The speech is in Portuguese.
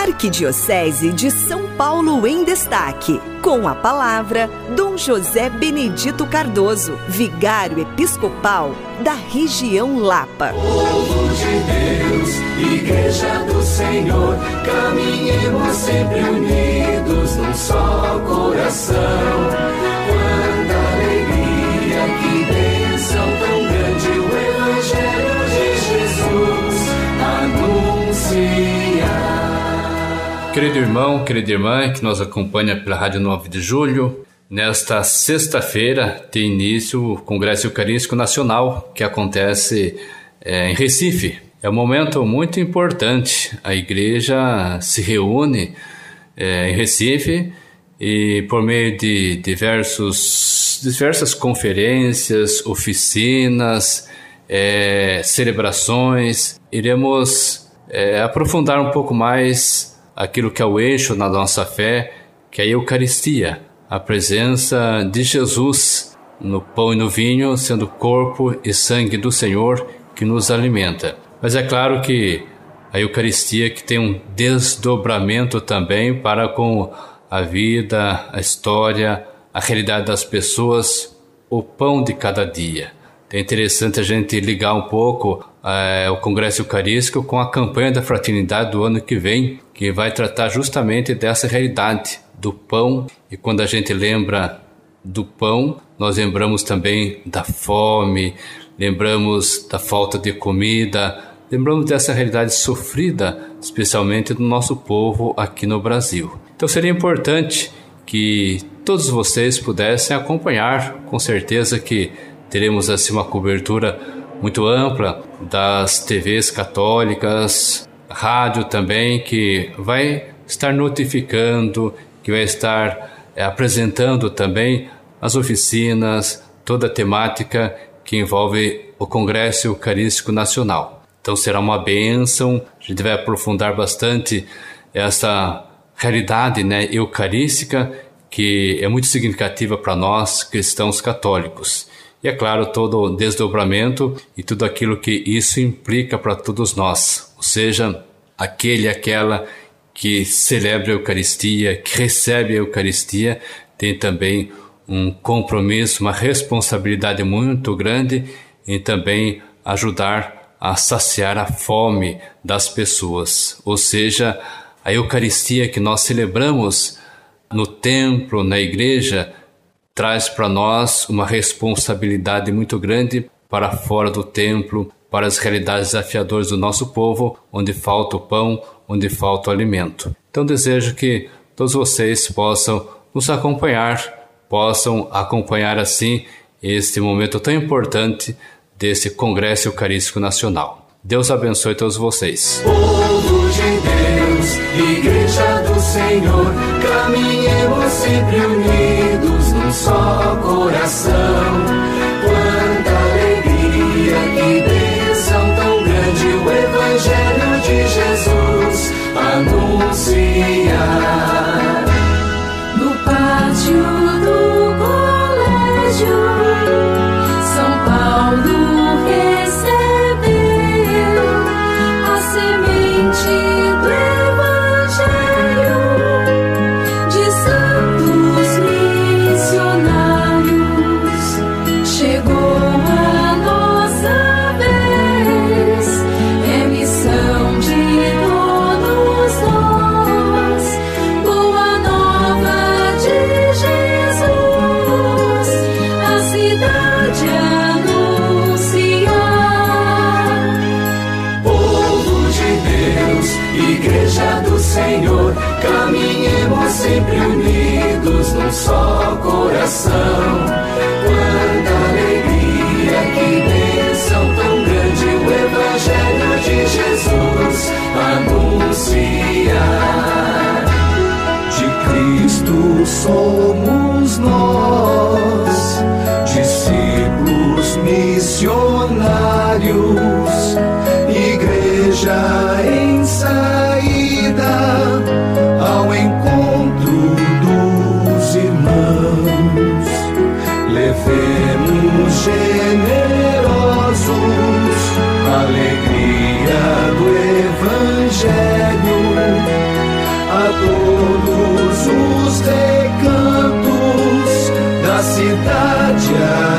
Arquidiocese de São Paulo em Destaque. Com a palavra, Dom José Benedito Cardoso, vigário episcopal da região Lapa. Povo de Deus, Igreja do Senhor, caminhemos sempre unidos num só coração. Querido irmão, querida irmã que nos acompanha pela Rádio 9 de Julho, nesta sexta-feira tem início o Congresso Eucarístico Nacional que acontece é, em Recife. É um momento muito importante. A igreja se reúne é, em Recife e por meio de diversos, diversas conferências, oficinas, é, celebrações, iremos é, aprofundar um pouco mais aquilo que é o eixo na nossa fé, que é a Eucaristia, a presença de Jesus no pão e no vinho, sendo corpo e sangue do Senhor que nos alimenta. Mas é claro que a Eucaristia que tem um desdobramento também para com a vida, a história, a realidade das pessoas, o pão de cada dia. É interessante a gente ligar um pouco é, o Congresso Eucarístico com a campanha da fraternidade do ano que vem, que vai tratar justamente dessa realidade do pão. E quando a gente lembra do pão, nós lembramos também da fome, lembramos da falta de comida, lembramos dessa realidade sofrida, especialmente do nosso povo aqui no Brasil. Então seria importante que todos vocês pudessem acompanhar, com certeza que teremos assim uma cobertura muito ampla das TVs católicas, rádio também, que vai estar notificando, que vai estar é, apresentando também as oficinas, toda a temática que envolve o Congresso Eucarístico Nacional. Então será uma bênção, a gente vai aprofundar bastante essa realidade né, eucarística que é muito significativa para nós cristãos católicos. E é claro, todo o desdobramento e tudo aquilo que isso implica para todos nós, ou seja, aquele aquela que celebra a Eucaristia, que recebe a Eucaristia, tem também um compromisso, uma responsabilidade muito grande em também ajudar a saciar a fome das pessoas. Ou seja, a Eucaristia que nós celebramos no templo, na igreja, traz para nós uma responsabilidade muito grande para fora do templo, para as realidades desafiadoras do nosso povo, onde falta o pão, onde falta o alimento. Então desejo que todos vocês possam nos acompanhar, possam acompanhar assim este momento tão importante desse Congresso Eucarístico Nacional. Deus abençoe todos vocês. Povo de Deus, Igreja do Senhor, caminhemos sempre unidos coração. Quanta alegria, que bênção tão grande o Evangelho de Jesus anunciar. No pátio Igreja do Senhor, caminhemos sempre unidos num só coração. sermos generosos, alegria do Evangelho a todos os recantos da cidade.